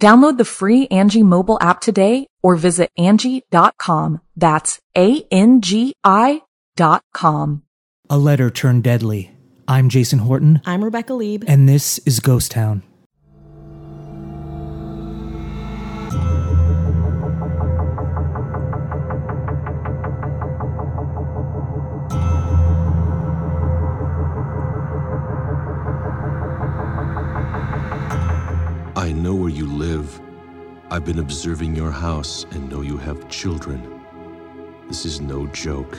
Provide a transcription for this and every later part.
Download the free Angi mobile app today or visit Angi.com. That's A-N-G-I dot com. A letter turned deadly. I'm Jason Horton, I'm Rebecca Leib. and this is Ghost Town. I've been observing your house and know you have children. This is no joke.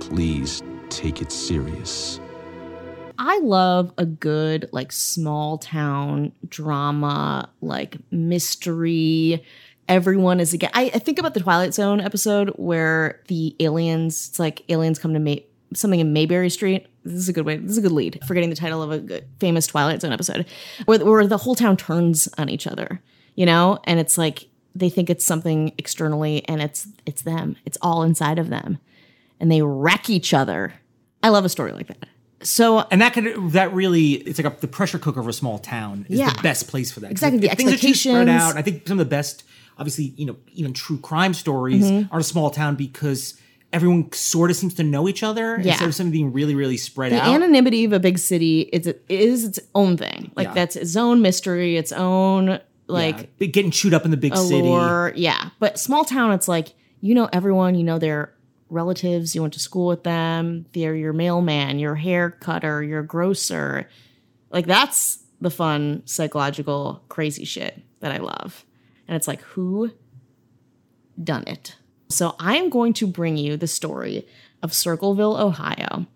Please take it serious. I love a good like small town drama, like mystery. Everyone is again. I, I think about the Twilight Zone episode where the aliens. It's like aliens come to May, something in Mayberry Street. This is a good way. This is a good lead. Forgetting the title of a famous Twilight Zone episode, where where the whole town turns on each other. You know, and it's like they think it's something externally, and it's it's them. It's all inside of them, and they wreck each other. I love a story like that. So And that could that really it's like a, the pressure cooker of a small town is Yeah. the best place for that. Exactly, the things are too spread out. I think some of the best, obviously, you know, even true crime stories Mm-hmm. are a small town because everyone sort of seems to know each other Yeah. instead of something being really, really spread the out. The anonymity of a big city is is its own thing. Like Yeah. that's its own mystery, its own like yeah. getting chewed up in the big city. Yeah, but small town, it's like you know everyone. You know their relatives. You went to school with them. They're your mailman, your hair cutter, your grocer. Like that's the fun psychological crazy shit that I love. And it's like who done it. So I'm going to bring you the story of Circleville, Ohio,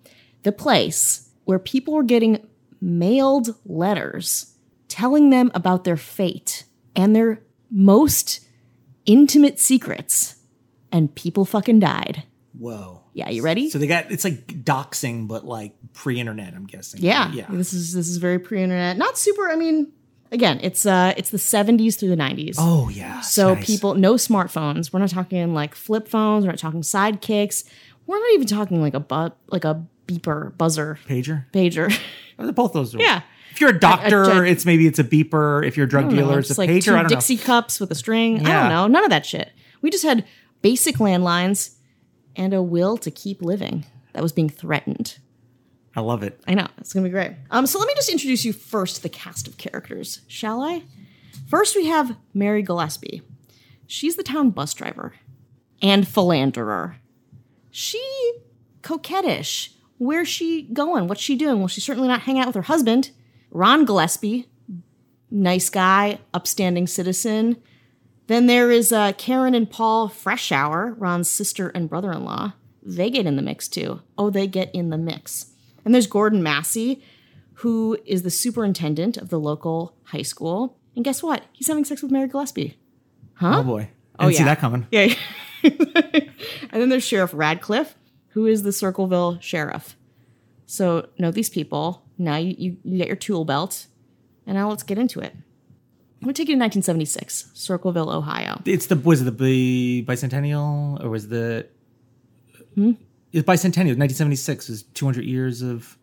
the place where people were getting mailed letters telling them about their fate and their most intimate secrets. And people fucking died. Whoa. Yeah, you ready? So they got it's like doxing, but like pre-internet. I'm guessing. yeah. Yeah. This is this is very pre-internet. Not super, I mean, again, it's uh it's the 70s through the 90s. Oh yeah. So Nice. people, no smartphones. We're not talking like flip phones. We're not talking sidekicks. We're not even talking like a bu- like a beeper buzzer pager. pager. Both those. Are. yeah, If you're a doctor, a- it's maybe it's a beeper. If you're a drug don't know, dealer, it's a like pager. I don't know. Dixie know. cups with a string. I don't know. None of that shit. We just had basic landlines and a will to keep living that was being threatened. I love it. I know it's gonna be great. Um, so let me just introduce you first to the cast of characters, shall I? First, we have Mary Gillespie. She's the town bus driver and philanderer. She coquettish. Where's she going? What's she doing? Well, she's certainly not hanging out with her husband, Ron Gillespie. Nice guy, upstanding citizen. Then there is uh, Karen and Paul Freshour, Ron's sister and brother in law. They get in the mix too. Oh, they get in the mix. And there's Gordon Massey, who is the superintendent of the local high school. And guess what? He's having sex with Mary Gillespie. Huh? Oh boy. I didn't see yeah. that coming. Yeah. and then there's Sheriff Radcliffe, who is the Circleville sheriff. So know these people. Now you, you, you get your tool belt. And now let's get into it. I'm gonna take you to 1976, Circleville, Ohio. It's the was it the bicentennial or was the Hmm? it's bicentennial 1976 was 200 years of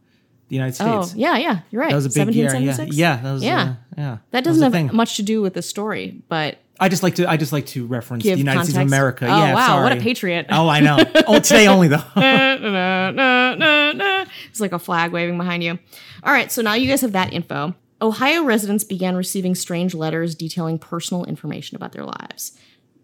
the United States. Oh, States. yeah, yeah, you're right. That was a big year. Yeah, yeah, that was Yeah. Uh, yeah. That doesn't a have much to do with the story, but I just like to I just like to reference give the United context. States of America. Oh, yeah, wow, what a patriot. Oh, I know. oh, today only though. Na, na, na, na, na. It's like a flag waving behind you. All right, so now you guys have that info. Ohio residents began receiving strange letters detailing personal information about their lives.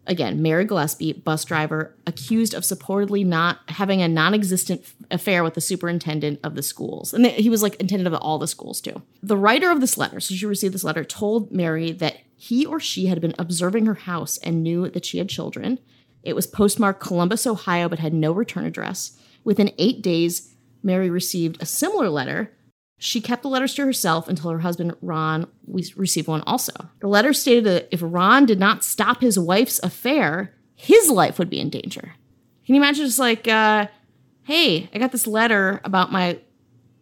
Again, Mary Gillespie, bus driver, accused of supportedly not having a non existent affair with the superintendent of the schools. And he was like intended of all the schools too. The writer of this letter, so she received this letter, told Mary that he or she had been observing her house and knew that she had children. It was postmarked Columbus, Ohio, but had no return address. Within eight days, Mary received a similar letter she kept the letters to herself until her husband, Ron, received one also. The letter stated that if Ron did not stop his wife's affair, his life would be in danger. Can you imagine just like, uh, hey, I got this letter about my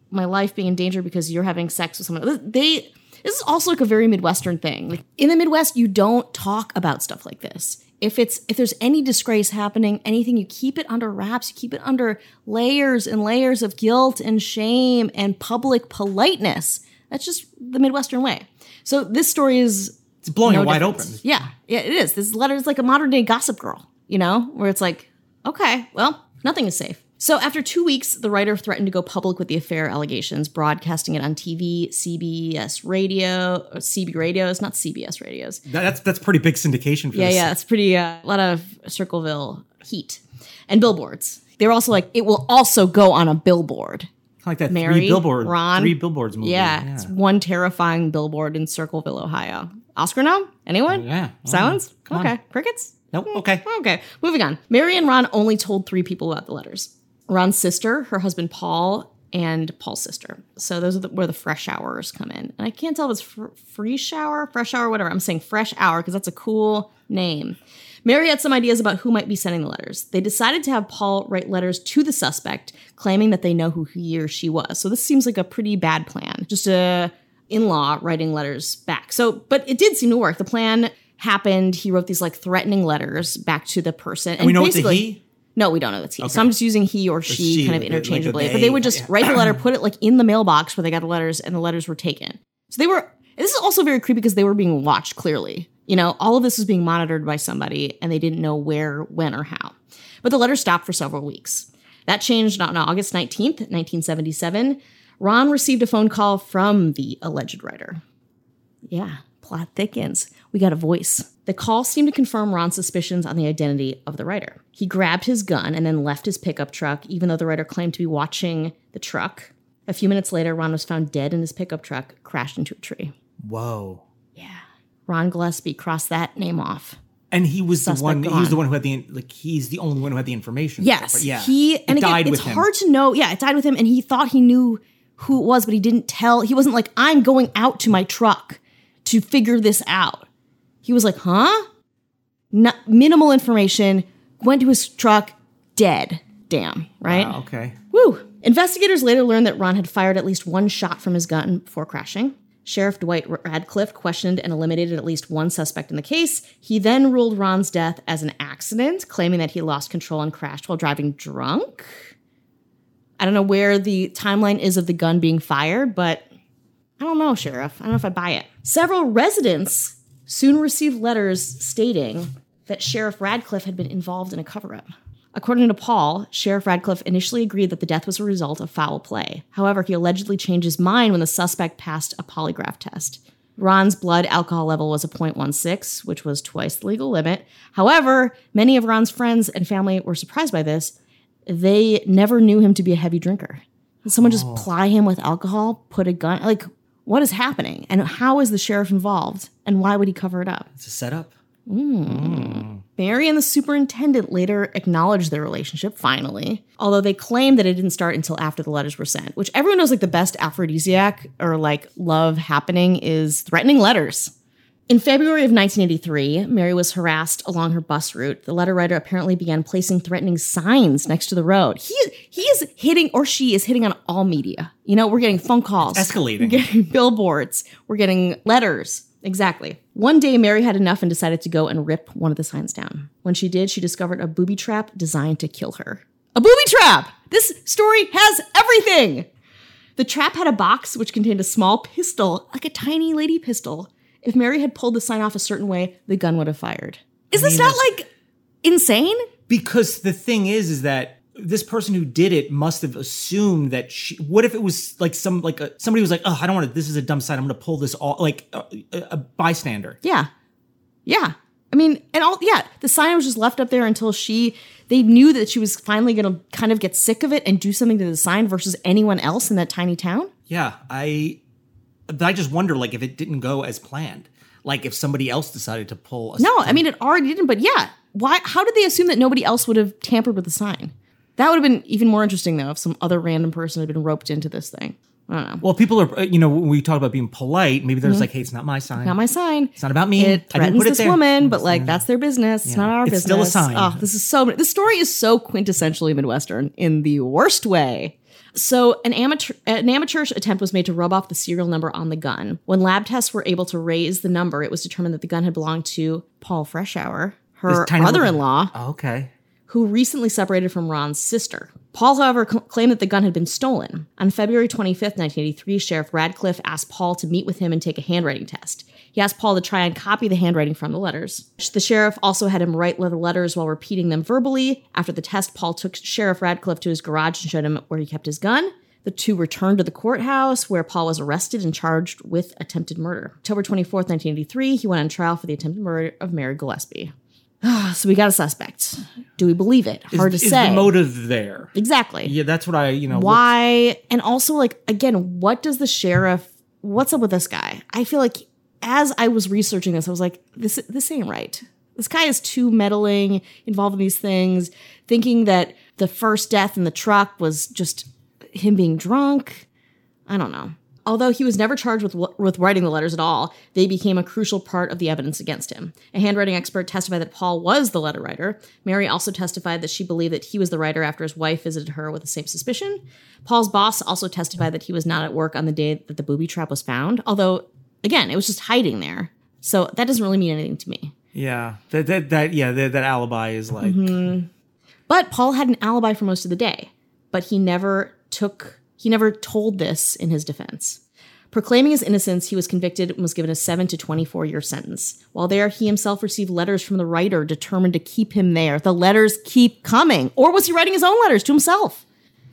my life being in danger because you're having sex with someone. They this is also like a very Midwestern thing. Like in the Midwest, you don't talk about stuff like this if it's if there's any disgrace happening anything you keep it under wraps you keep it under layers and layers of guilt and shame and public politeness. That's just the midwestern way. So this story is it's blowing no it wide difference. open. Yeah yeah it is. This letter is like a modern day gossip girl you know where it's like okay well nothing is safe so after two weeks, the writer threatened to go public with the affair allegations, broadcasting it on TV, CBS radio, CB radios, not CBS radios. That's that's pretty big syndication. for Yeah, this. yeah, it's pretty uh, a lot of Circleville heat and billboards. They were also like, it will also go on a billboard. like that Mary, three billboard, Ron. three billboards movie. Yeah, it's one terrifying billboard in Circleville, Ohio. Oscar nom? Anyone? Yeah. Silence? Come on. okay. Crickets? Nope. Okay. Okay, moving on. Mary and Ron only told three people about the letters Ron's sister, her husband Paul, and Paul's sister. So those are the, where the fresh hours come in. And I can't tell if it's fr- free shower, fresh hour, whatever. I'm saying fresh hour because that's a cool name. Mary had some ideas about who might be sending the letters. They decided to have Paul write letters to the suspect, claiming that they know who he or she was. So this seems like a pretty bad plan. Just a in-law writing letters back. So, but it did seem to work. The plan happened. He wrote these like threatening letters back to the person. And, we know it's a basically, he. No, we don't know that's he. So I'm just using he or she, she, kind of a- like interchangeably. but they, they would just yeah. write the letter, put it like in the mailbox where they got the letters, and the letters were taken. So they were. This is also very creepy because they were being watched clearly. You know, all of this was being monitored by somebody, and they didn't know where, when, or how. But the letter stopped for several weeks. That changed on August 19th, 1977. Ron received a phone call from the alleged writer. Yeah, plot thickens. We got a voice. The call seemed to confirm Ron's suspicions on the identity of the writer. He grabbed his gun and then left his pickup truck, even though the writer claimed to be watching the truck. A few minutes later, Ron was found dead in his pickup truck, crashed into a tree. Whoa. Yeah. Ron Gillespie crossed that name off. And he was the Suspect one. He was the one who had the like. He's the only one who had the information. Yes. But yeah. He and it again, died it's with him. It's hard to know. Yeah, it died with him, and he thought he knew who it was, but he didn't tell. He wasn't like, "I'm going out to my truck to figure this out." He was like, "Huh?" Not, minimal information. Went to his truck, dead. Damn. Right. Wow, okay. Woo! Investigators later learned that Ron had fired at least one shot from his gun before crashing. Sheriff Dwight Radcliffe questioned and eliminated at least one suspect in the case. He then ruled Ron's death as an accident, claiming that he lost control and crashed while driving drunk. I don't know where the timeline is of the gun being fired, but I don't know, Sheriff. I don't know if I buy it. Several residents soon received letters stating that Sheriff Radcliffe had been involved in a cover up. According to Paul, Sheriff Radcliffe initially agreed that the death was a result of foul play. However, he allegedly changed his mind when the suspect passed a polygraph test. Ron's blood alcohol level was a 0.16, which was twice the legal limit. However, many of Ron's friends and family were surprised by this. They never knew him to be a heavy drinker. Did someone just oh. ply him with alcohol, put a gun? Like, what is happening? And how is the sheriff involved? And why would he cover it up? It's a setup. Mm. Mary and the superintendent later acknowledged their relationship, finally, although they claimed that it didn't start until after the letters were sent, which everyone knows like the best aphrodisiac or like love happening is threatening letters. In February of 1983, Mary was harassed along her bus route. The letter writer apparently began placing threatening signs next to the road. He, he is hitting, or she is hitting on all media. You know, we're getting phone calls. escalating. We're getting billboards. We're getting letters. Exactly. One day, Mary had enough and decided to go and rip one of the signs down. When she did, she discovered a booby trap designed to kill her. A booby trap! This story has everything! The trap had a box which contained a small pistol, like a tiny lady pistol. If Mary had pulled the sign off a certain way, the gun would have fired. Is this mean, not like insane? Because the thing is, is that this person who did it must have assumed that she. What if it was like some like a, somebody was like, oh, I don't want to. This is a dumb sign. I'm going to pull this off like a, a, a bystander. Yeah. Yeah. I mean, and all yeah, the sign was just left up there until she they knew that she was finally going to kind of get sick of it and do something to the sign versus anyone else in that tiny town. Yeah, I but I just wonder like if it didn't go as planned. Like if somebody else decided to pull a No, I mean it already didn't, but yeah. Why how did they assume that nobody else would have tampered with the sign? That would have been even more interesting though if some other random person had been roped into this thing. I don't know. Well, people are, uh, you know, when we talk about being polite, maybe there's like, hey, it's not my sign. Mm-hmm. Not my sign. It's not about me. I It didn't threatens put it this there. woman, but like that's their business. It's not our It's business. still a sign. Oh, this is so. This story is so quintessentially Midwestern in the worst way. So an amateur an amateurish attempt was made to rub off the serial number on the gun. When lab tests were able to raise the number, it was determined that the gun had belonged to Paul Freshour, her This tiny little- brother-in-law, Oh, okay. who recently separated from Ron's sister. Paul, however, cl- claimed that the gun had been stolen. On February 25th, 1983, Sheriff Radcliffe asked Paul to meet with him and take a handwriting test. He asked Paul to try and copy the handwriting from the letters. The sheriff also had him write the letters while repeating them verbally. After the test, Paul took Sheriff Radcliffe to his garage and showed him where he kept his gun. The two returned to the courthouse where Paul was arrested and charged with attempted murder. October 24th, 1983, he went on trial for the attempted murder of Mary Gillespie. Ah, so we got a suspect. Do we believe it? Hard to is say. the motive there? exactly. Yeah, that's what I, you know. Why? And also, like, again, what does the sheriff? What's up with this guy? I feel like as I was researching this, I was like, this this ain't right. This guy is too meddling, involved in these things, thinking that the first death in the truck was just him being drunk. I don't know. Although he was never charged with with writing the letters at all, they became a crucial part of the evidence against him. A handwriting expert testified that Paul was the letter writer. Mary also testified that she believed that he was the writer after his wife visited her with the same suspicion. Paul's boss also testified that he was not at work on the day that the booby trap was found, although again, it was just hiding there. So that doesn't really mean anything to me. Yeah, that that, that yeah, that, that alibi is like Mm-hmm. But Paul had an alibi for most of the day, but he never took he never told this in his defense. Proclaiming his innocence, he was convicted and was given a 7 to 24 year sentence. While there, he himself received letters from the writer determined to keep him there. The letters keep coming. Or was he writing his own letters to himself?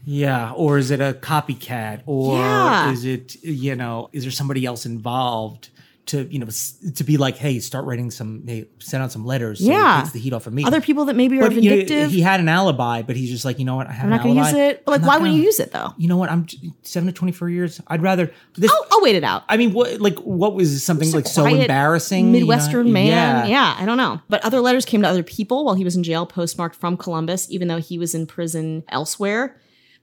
yeah, or is it a copycat, or Yeah. is it you know, is there somebody else involved to you know to be like, hey, start writing some, hey, send out some letters, so Yeah. it takes the heat off of me. Other people that maybe are But, you know, vindictive. he had an alibi, but he's just like, you know what, I have I'm an not going to use it. But like, why gonna- you use it though? You know what? I'm seven to twenty four years. I'd rather this. I'll, I'll wait it out. I mean, what like what was something like so embarrassing? you know? Midwestern man. Yeah. Yeah. I don't know. But other letters came to other people while he was in jail, postmarked from Columbus, even though he was in prison elsewhere.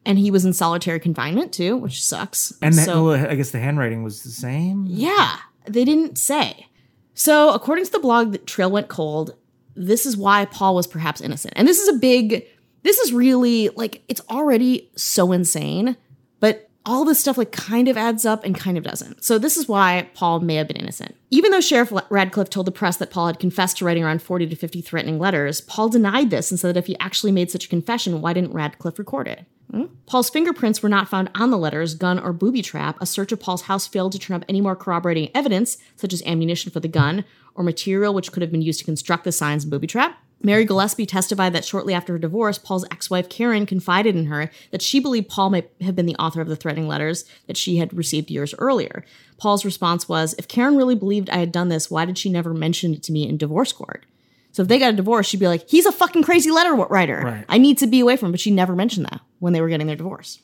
And he was in solitary confinement too, which sucks. And that, so, I guess the handwriting was the same. yeah, they didn't say. So, according to the blog that Trail Went Cold, this is why Paul was perhaps innocent. And this is a big, this is really like, it's already so insane, but all this stuff like kind of adds up and kind of doesn't. So, this is why Paul may have been innocent. Even though Sheriff Radcliffe told the press that Paul had confessed to writing around 40 to 50 threatening letters, Paul denied this and said that if he actually made such a confession, why didn't Radcliffe record it? Paul's fingerprints were not found on the letters, gun, or booby trap. A search of Paul's house failed to turn up any more corroborating evidence, such as ammunition for the gun or material which could have been used to construct the signs and booby trap. Mary Gillespie testified that shortly after her divorce, Paul's ex wife Karen confided in her that she believed Paul may have been the author of the threatening letters that she had received years earlier. Paul's response was If Karen really believed I had done this, why did she never mention it to me in divorce court? So if they got a divorce, she'd be like, he's a fucking crazy letter writer. Right. I need to be away from him. But she never mentioned that when they were getting their divorce.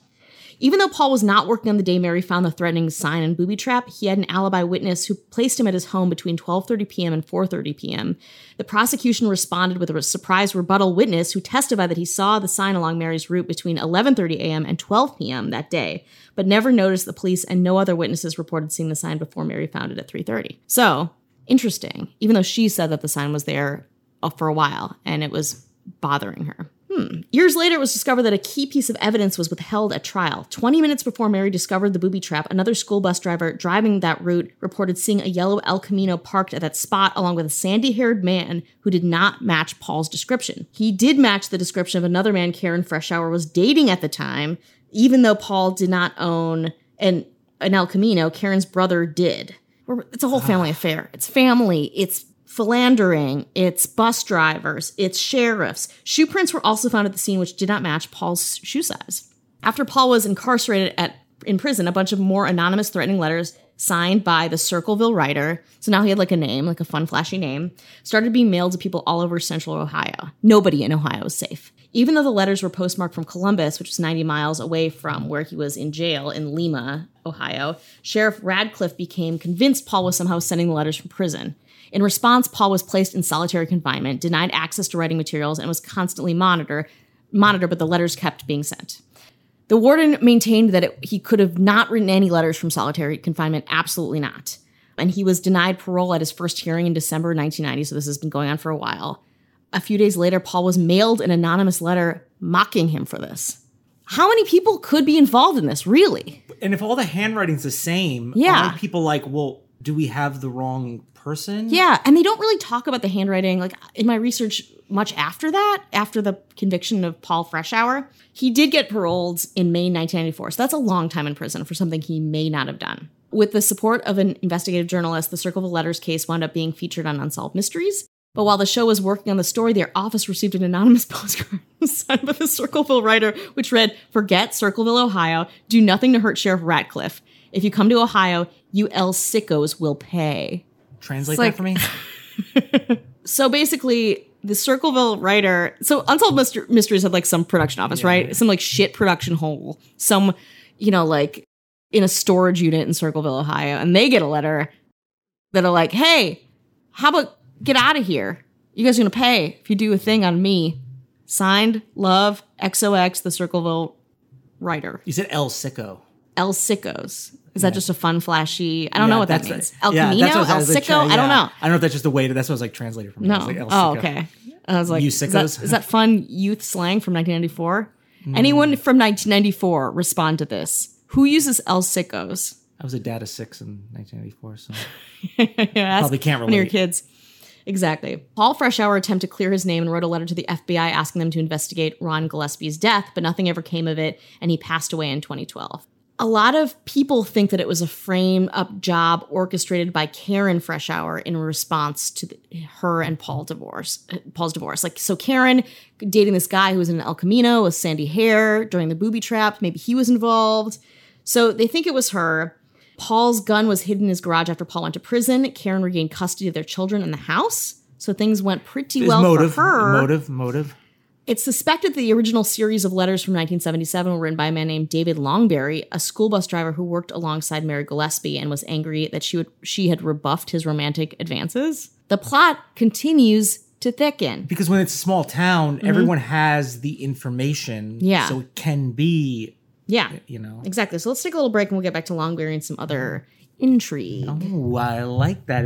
Even though Paul was not working on the day Mary found the threatening sign and booby trap, he had an alibi witness who placed him at his home between 12:30 p.m. and 4:30 p.m. The prosecution responded with a surprise rebuttal witness who testified that he saw the sign along Mary's route between 11:30 a.m. and 12 p.m. that day, but never noticed the police and no other witnesses reported seeing the sign before Mary found it at 3:30. So, interesting. Even though she said that the sign was there for a while and it was bothering her. Hmm. Years later, it was discovered that a key piece of evidence was withheld at trial. 20 minutes before Mary discovered the booby trap, another school bus driver driving that route reported seeing a yellow El Camino parked at that spot along with a sandy haired man who did not match Paul's description. He did match the description of another man Karen Freshour was dating at the time, even though Paul did not own an, an El Camino, Karen's brother did. It's a whole family affair. It's family, it's philandering, it's bus drivers, it's sheriffs. Shoe prints were also found at the scene which did not match Paul's shoe size. After Paul was incarcerated at in prison a bunch of more anonymous threatening letters signed by the Circleville writer. So now he had like a name, like a fun, flashy name, started being mailed to people all over central Ohio. Nobody in Ohio was safe. Even though the letters were postmarked from Columbus, which was 90 miles away from where he was in jail in Lima, Ohio, Sheriff Radcliffe became convinced Paul was somehow sending the letters from prison. In response, Paul was placed in solitary confinement, denied access to writing materials, and was constantly monitored, monitored, but the letters kept being sent. The warden maintained that it, he could have not written any letters from solitary confinement. Absolutely not. And he was denied parole at his first hearing in December 1990, so this has been going on for a while. A few days later, Paul was mailed an anonymous letter mocking him for this. How many people could be involved in this, really? And if all the handwriting's the same, Yeah. people like, well, do we have the wrong person? Yeah, and they don't really talk about the handwriting. Like in my research, much after that, after the conviction of Paul Freshour, he did get paroled in May 1994. So that's a long time in prison for something he may not have done. With the support of an investigative journalist, the Circleville Letters case wound up being featured on Unsolved Mysteries. But while the show was working on the story, their office received an anonymous postcard signed by the Circleville writer, which read, Forget Circleville, Ohio. Do nothing to hurt Sheriff Radcliffe. If you come to Ohio, you L sickos will pay. Translate like- that for me. So basically, the Circleville writer, so Unsolved Myster- Mysteries had like some production office, right? Some like shit production hole, some, you know, like in a storage unit in Circleville, Ohio, and they get a letter that are like, "Hey, how about get out of here? You guys are gonna pay if you do a thing on me." Signed, Love XOX, the Circleville writer. You said El Sicko. El Sickos. Is that just a fun, flashy? I don't know what that that's means. the- El yeah, Camino, that's what I El was like, Sicko. I don't yeah. know. I don't know if that's just the way to. That's what I was like translated from. I No. was like, El oh, okay. I was like, You is that, sickos? is that fun youth slang from 1994? Hmm. Anyone from 1994 respond to this? Who uses El Sickos? I was a dad of six in 1994, so Probably can't one of your relate. kids. Exactly. Paul Freshour attempted to clear his name and wrote a letter to the FBI asking them to investigate Ron Gillespie's death, but nothing ever came of it, and he passed away in 2012. A lot of people think that it was a frame up job orchestrated by Karen Freshour in response to the, her and Paul divorce, uh, Paul's divorce. Like, so Karen dating this guy who was in El Camino with sandy hair during the booby trap, maybe he was involved. So they think it was her. Paul's gun was hidden in his garage after Paul went to prison. Karen regained custody of their children in the house. So things went pretty well motive, for her. motive, motive. It's suspected that the original series of letters from 1977 were written by a man named David Longberry, a school bus driver who worked alongside Mary Gillespie and was angry that she would she had rebuffed his romantic advances. The plot continues to thicken. Because when it's a small town, everyone has the information. Mm-hmm. Yeah. So it can be, Yeah, you know. exactly. So let's take a little break and we'll get back to Longberry and some other intrigue. Ooh, I like that.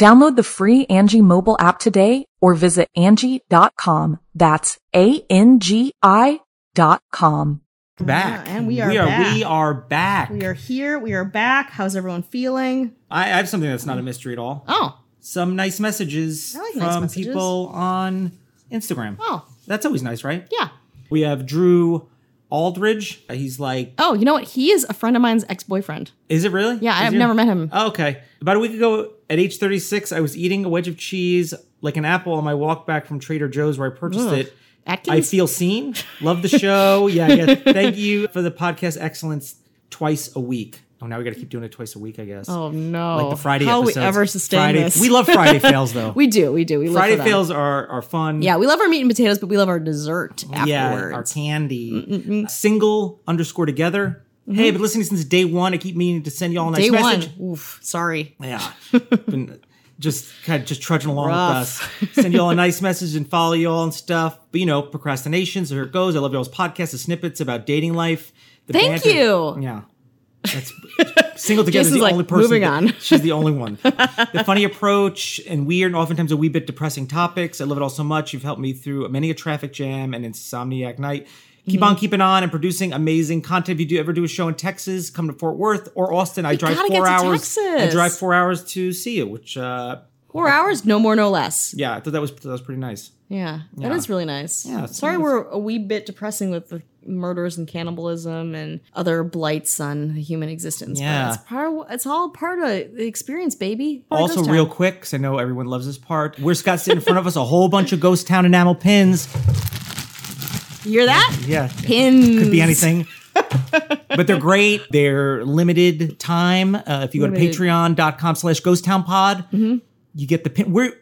Download the free Angi mobile app today or visit Angi.com. That's A-N-G-I dot com. back. and we are we are, back. We are back. We are here. We are back. How's everyone feeling? I, I have something that's not a mystery at all. Oh, Some nice messages like from nice messages. people on Instagram. oh, That's always nice, right? yeah. We have Drew Aldridge. He's like, Oh, you know what? He is a friend of mine's ex boyfriend. is it really? Yeah, I've never met him. Oh, okay. About a week ago at age 36, I was eating a wedge of cheese like an apple on my walk back from Trader Joe's where I purchased Ugh. it. I feel seen. Love the show. yeah, yeah. Thank you for the podcast excellence twice a week. Oh, now we got to keep doing it twice a week, I guess. oh no! like the Friday How episodes. we ever sustain Friday, this? We love Friday fails though. we do. We do. We Friday fails are are fun. Yeah, we love our meat and potatoes, but we love our dessert Yeah, afterwards. our candy. Mm, mm, mm. Single underscore together. Mm-hmm. Hey, been listening since day one. I keep meaning to send y'all a nice Mm-hmm. Day message. one. Oof. Sorry. Yeah. Been- just kind of just trudging along Rough. with us. Send you all a nice message and follow you all and stuff. But you know, procrastination. So here it goes. I love y'all's podcasts, the snippets about dating life. The Thank banter- you. Yeah. That's single together is the like, only person. moving that- on. she's the only one. the funny approach and weird and oftentimes a wee bit depressing topics. I love it all so much. You've helped me through many a traffic jam and insomniac night. Keep Mm-hmm. on keeping on and producing amazing content. If you do ever do a show in Texas, come to Fort Worth or Austin. I drive four hours. I drive four hours to see you, which uh Four hours, no more, no less. yeah, I thought that was that was pretty nice. Yeah, that Yeah. is really nice. Yeah, Sorry, nice. we're a wee bit depressing with the murders and cannibalism and other blights on human existence. Yeah. but it's part. It's all part of the experience, baby. Part Also, real quick, because I know everyone loves this part. We're Scott sitting in front of us a whole bunch of Ghost Town enamel pins. You hear that? Yeah, Pins could be anything. but they're great. They're limited time. Uh, if you go to Limited. patreon.com slash ghost town pod, you get the pin. We're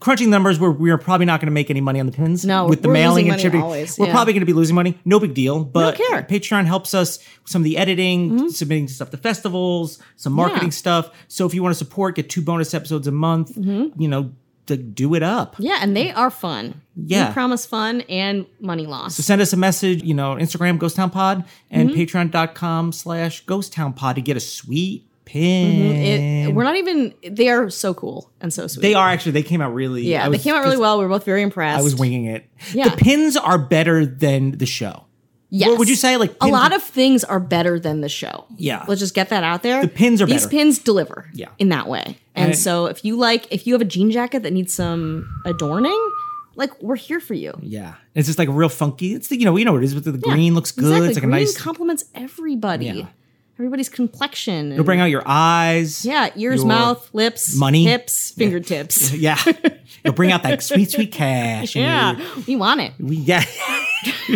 crunching numbers where we're probably not going to make any money on the pins. No, with the mailing losing and shipping. always, We're probably going to be losing money. No big deal. But care. Mm-hmm. Patreon helps us with some of the editing, submitting stuff to festivals, some marketing Yeah. stuff. So if you want to support, get two bonus episodes a month. Mm-hmm. You know, to do it up. Yeah, and they are fun. Yeah. we promise fun and money loss. So send us a message, you know, Instagram Ghost Town Pod and Mm-hmm. patreon.com slash Ghost Town Pod to get a sweet pin. Mm-hmm. It, we're not even. They are so cool and so sweet. they are actually, they came out really Yeah, I they came out really well. We were both very impressed. I was winging it. Yeah. The pins are better than the show. Yes. What would you say? Like a lot of things are better than the show. Yeah. Let's just get that out there. The pins are These better. pins deliver. Yeah. In that way. And, And- so if you like, if you have a jean jacket that needs some adorning, like we're here for you. Yeah. It's just like real funky. It's the, you know, you know what it is, but the, the green looks good. Exactly. It's like Green a nice, compliments everybody. Yeah. Everybody's complexion. it'll bring out your eyes. yeah, ears, your- mouth, lips, money. hips, fingertips. Yeah. It'll bring out that sweet, sweet cash. Yeah, we want it. We yeah.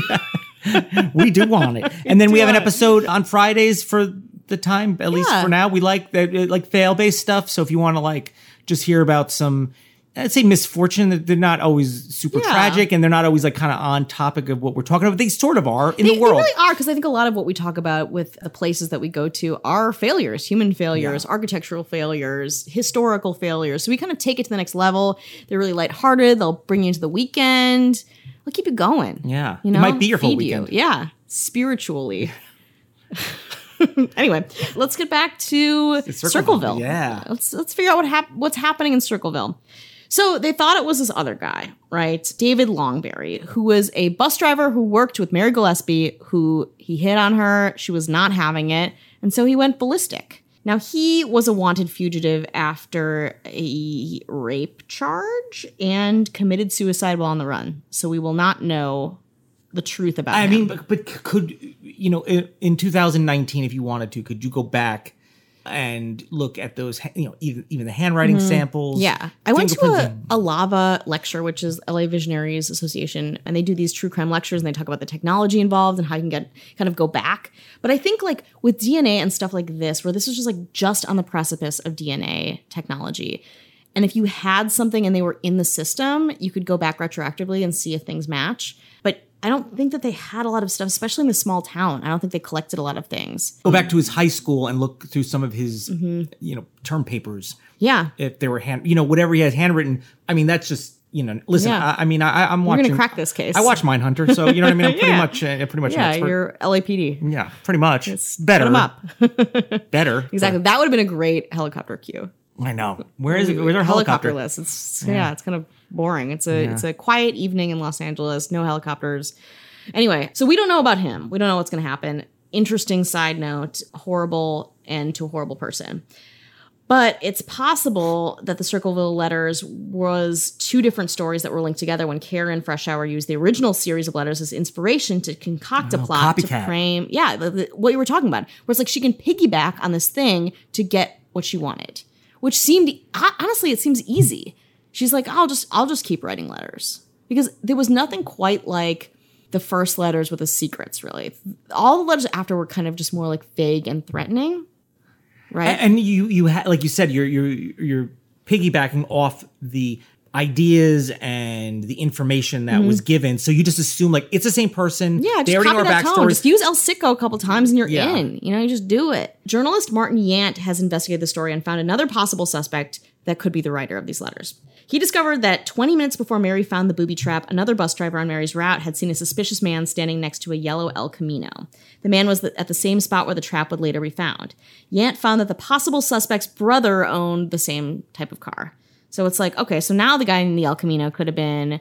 we do want it. And then we have an episode on Fridays for the time, at least for now. We like that uh, like fail based stuff. So if you want to like just hear about some I'd say misfortune that they're not always super Yeah. tragic and they're not always like kind of on topic of what we're talking about. They sort of are in They, the world. they really are because I think a lot of what we talk about with the places that we go to are failures, human failures, architectural failures, historical failures. So we kind of take it to the next level. They're really lighthearted. They'll bring you into the weekend. They'll keep you going. Yeah. you know, It might be your full Feed you. weekend. Yeah, spiritually. anyway, let's get back to Circleville, Circleville. yeah. let's let's figure out what hap- what's happening in Circleville. So they thought it was this other guy, right? David Longberry, who was a bus driver who worked with Mary Gillespie, who he hit on her. She was not having it. And so he went ballistic. Now, he was a wanted fugitive after a rape charge and committed suicide while on the run. So we will not know the truth about him. I him. mean, but, but could you know in, in 2019, if you wanted to, could you go back and look at those, you know, even even the handwriting samples? Mm-hmm. Yeah. I went to a, a lava lecture, which is LA Visionaries Association, and they do these true crime lectures and they talk about the technology involved and how you can get kind of go back. But I think like with DNA and stuff like this, where this was just like just on the precipice of DNA technology. And if you had something and they were in the system, you could go back retroactively and see if things match. But I don't think that they had a lot of stuff, especially in the small town. I don't think they collected a lot of things. go back to his high school and look through some of his Mm-hmm. you know term papers Yeah. if they were hand you know whatever he has handwritten i mean that's just you know listen Yeah. I, I mean i i'm We're watching gonna crack this case. i watch mindhunter so you know what i mean i'm pretty Yeah. much uh, pretty much Yeah, you're LAPD. yeah pretty much better Put them up. better Exactly. That would have been a great helicopter cue. I know where is it where's our helicopter, list. It's yeah. it's kind of boring. It's a it's a quiet evening in Los Angeles, no helicopters. Anyway, so we don't know about him. We don't know what's going to happen. Interesting side note, horrible end to a horrible person. But it's possible that the Circleville letters was two different stories that were linked together when Karen Freshour used the original series of letters as inspiration to concoct a oh, plot copycat. to frame, yeah, the, the- what you were talking about. Where it's like she can piggyback on this thing to get what she wanted, which seemed honestly, it seems easy. She's like, I'll just, I'll just keep writing letters because there was nothing quite like the first letters with the secrets. Really, all the letters after were kind of just more like vague and threatening, right? and you you had like you said you're you're you're piggybacking off the ideas and the information that was given so you just assume like it's the same person Mm-hmm. Yeah, they just already copy know our that tone. Just use El Sicko a couple times and you're Yeah. in. You know, you just do it. Journalist Martin Yant has investigated the story and found another possible suspect that could be the writer of these letters. He discovered that 20 minutes before Mary found the booby trap, another bus driver on Mary's route had seen a suspicious man standing next to a yellow El Camino. The man was at the same spot where the trap would later be found. Yant found that the possible suspect's brother owned the same type of car. So it's like, okay, so now the guy in the El Camino could have been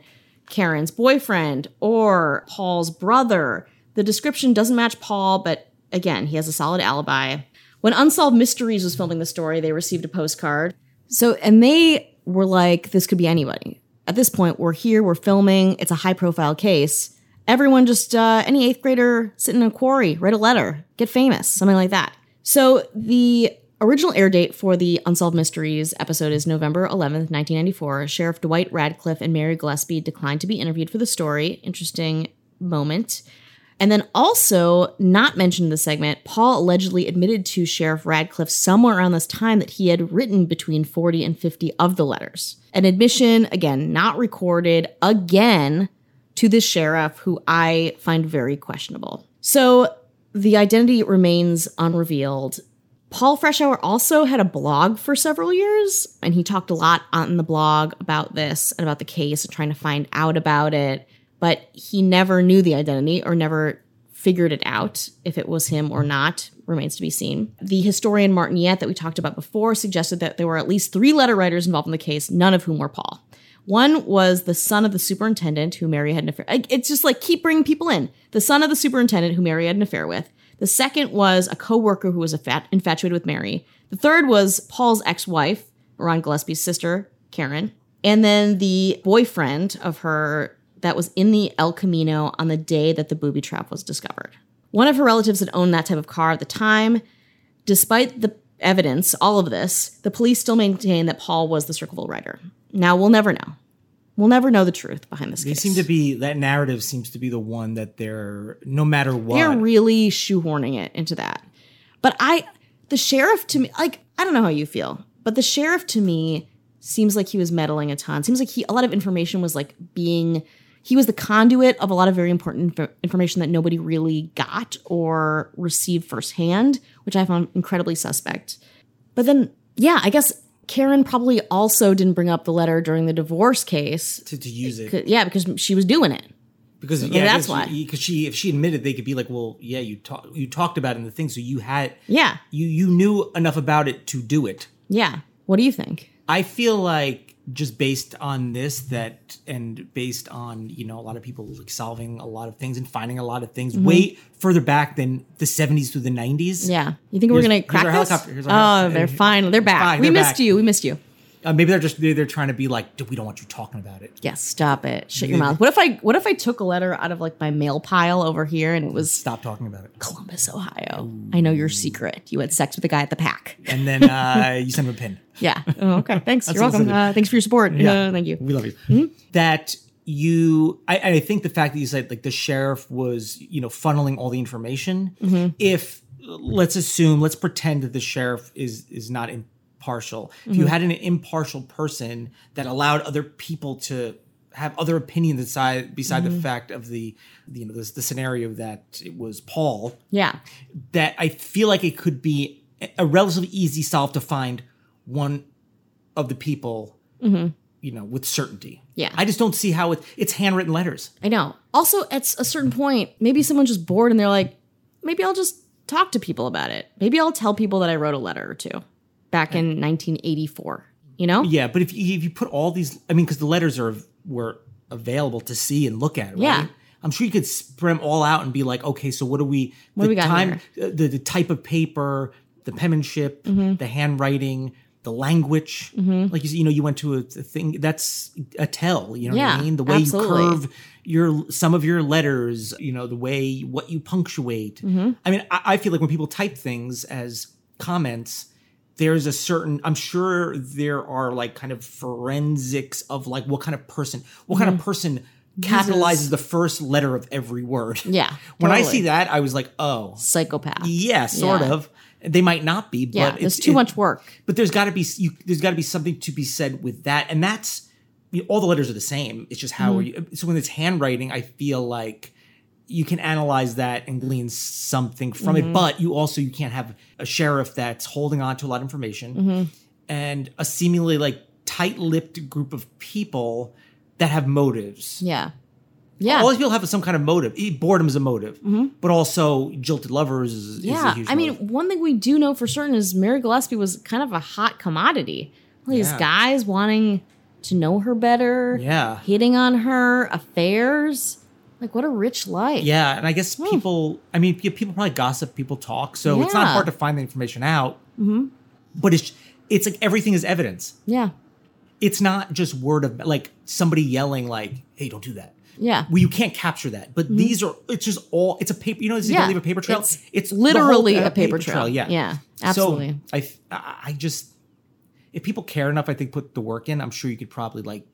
Karen's boyfriend or Paul's brother. The description doesn't match Paul, but again, he has a solid alibi. When Unsolved Mysteries was filming the story, they received a postcard. So, and they were like, this could be anybody. At this point, we're here, we're filming, it's a high profile case. Everyone just, uh, any eighth grader sit in a quarry, write a letter, get famous, something like that. So the original air date for the Unsolved Mysteries episode is November 11th, 1994. Sheriff Dwight Radcliffe and Mary Gillespie declined to be interviewed for the story. Interesting moment. And then also, not mentioned in the segment, Paul allegedly admitted to Sheriff Radcliffe somewhere around this time that he had written between 40 and 50 of the letters. An admission, again, not recorded, again, to this sheriff who I find very questionable. So the identity remains unrevealed. Paul Freshour also had a blog for several years, and he talked a lot on the blog about this and about the case and trying to find out about it but he never knew the identity or never figured it out if it was him or not remains to be seen. The historian Martin Yant that we talked about before suggested that there were at least three letter writers involved in the case, none of whom were Paul. One was the son of the superintendent who Mary had an affair. It's just like keep bringing people in. The son of the superintendent who Mary had an affair with. The second was a co-worker who was infatuated with Mary. The third was Paul's ex-wife, Ron Gillespie's sister, Karen. And then the boyfriend of her that was in the El Camino on the day that the booby trap was discovered. One of her relatives had owned that type of car at the time. Despite the evidence, all of this, the police still maintain that Paul was the Circleville writer. Now, we'll never know. We'll never know the truth behind this They case. seem to be that narrative seems to be the one that they're no matter what. They're really shoehorning it into that. But I, the sheriff to me, like, I don't know how you feel, but the sheriff to me seems like he was meddling a ton. Seems like he, a lot of information was like being he was the conduit of a lot of very important inf- information that nobody really got or received firsthand, which I found incredibly suspect. But then, yeah, I guess Karen probably also didn't bring up the letter during the divorce case. to, to use it. Yeah, because she was doing it. because yeah, that's why. because she if she admitted they could be like, well, yeah, you talked you talked about it in the thing, so you had Yeah, you you knew enough about it to do it. yeah. What do you think? I feel like just based on this that and based on you know a lot of people like solving a lot of things and finding a lot of things way further back than the 70s through the 90s Mm-hmm. Yeah, you think we're gonna here's crack our this? helicopter. Here's oh, helicopter. they're fine. They're back. fine, we they're missed back. you. We missed you. Uh, maybe they're just they're, they're trying to be like we don't want you talking about it Yeah, stop it. Shut your mouth. What if I what if I took a letter out of like my mail pile over here and it was stop talking about it Columbus, Ohio. I know your secret. You had sex with the guy at the pack. and then uh, you send them a pin Yeah. Oh, okay. Thanks. You're welcome. Uh, thanks for your support. Uh, thank you. we love you Hmm? that you I, I think the fact that you said like the sheriff was you know funneling all the information Mm-hmm. if let's assume let's pretend that the sheriff is is not impartial if Mm-hmm. you had an impartial person that allowed other people to have other opinions beside beside Mm-hmm. the fact of the, the you know this, the scenario that it was paul Yeah. that i feel like it could be a relatively easy solve to find one of the people you know with certainty Mm-hmm. Yeah. i just don't see how it, it's handwritten letters I know. Also, at a certain point, maybe someone's just bored and they're like, maybe I'll just talk to people about it. Maybe I'll tell people that I wrote a letter or two back in 1984. You know? yeah but if you, if you put all these i mean because the letters are were available to see and look at right Yeah. i'm sure you could spread them all out and be like okay so what do we What the do we got time uh, the, the type of paper the penmanship Mm-hmm. the handwriting the language like you you know you went to a, a thing that's a tell you know what i mean the way absolutely. you curve your some of your letters you know the way what you punctuate Mm-hmm. i mean I, I feel like when people type things as comments there's a certain i'm sure there are like kind of forensics of like what kind of person what kind of person capitalizes the first letter of every word Mm-hmm. Yeah, when i see that i was like oh Psychopath. yeah sort Yeah. of they might not be but Yeah, it's too it- much work. but there's got to be you, there's got to be something to be said with that and that's you know, all the letters are the same it's just how are you so when it's handwriting i feel like you can analyze that and glean something from it mm-hmm. but you also you can't have a sheriff that's holding on to a lot of information mm-hmm. and a seemingly like tight-lipped group of people that have motives. Yeah. Yeah. All these people have some kind of motive. Boredom is a motive, mm-hmm. but also jilted lovers is, is a yeah. huge I mean, one thing we do know for certain is Mary Gillespie was kind of a hot commodity. All these Yeah. guys wanting to know her better, Yeah. hitting on her, affairs. Like, what a rich life. Yeah, and I guess people. I mean, people probably gossip, people talk, so it's not hard to find the information out. Mm-hmm. But it's it's like everything is evidence. Yeah. It's not just word of like somebody yelling like, "Hey, don't do that." Yeah. Well, you can't capture that, but these are. It's just all. It's a paper. You know, you Yeah. leave a paper trail. It's It's, literally whole- a paper trail. Yeah, Yeah, absolutely. So I, I I just, if people care enough, I think put the work in. I'm sure you could probably like,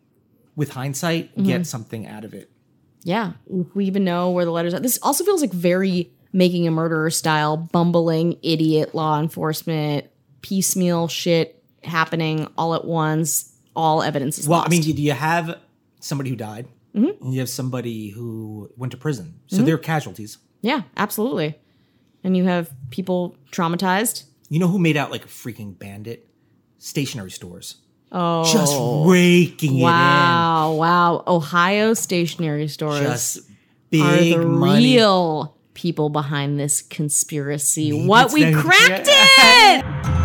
with hindsight, Mm-hmm. get something out of it. Yeah. We even know where the letters are. This also feels like very making a murderer style, bumbling idiot law enforcement, piecemeal shit happening all at once. All evidence is Well, lost. I mean, do you have somebody who died? Mm-hmm. And you have somebody who went to prison. So they're casualties. yeah, absolutely. And you have people traumatized. You know who made out like a freaking bandit? Stationery stores. Oh, Just raking it in. wow, wow! Ohio stationery stores. Just are the money. real people behind this conspiracy. what we cracked it!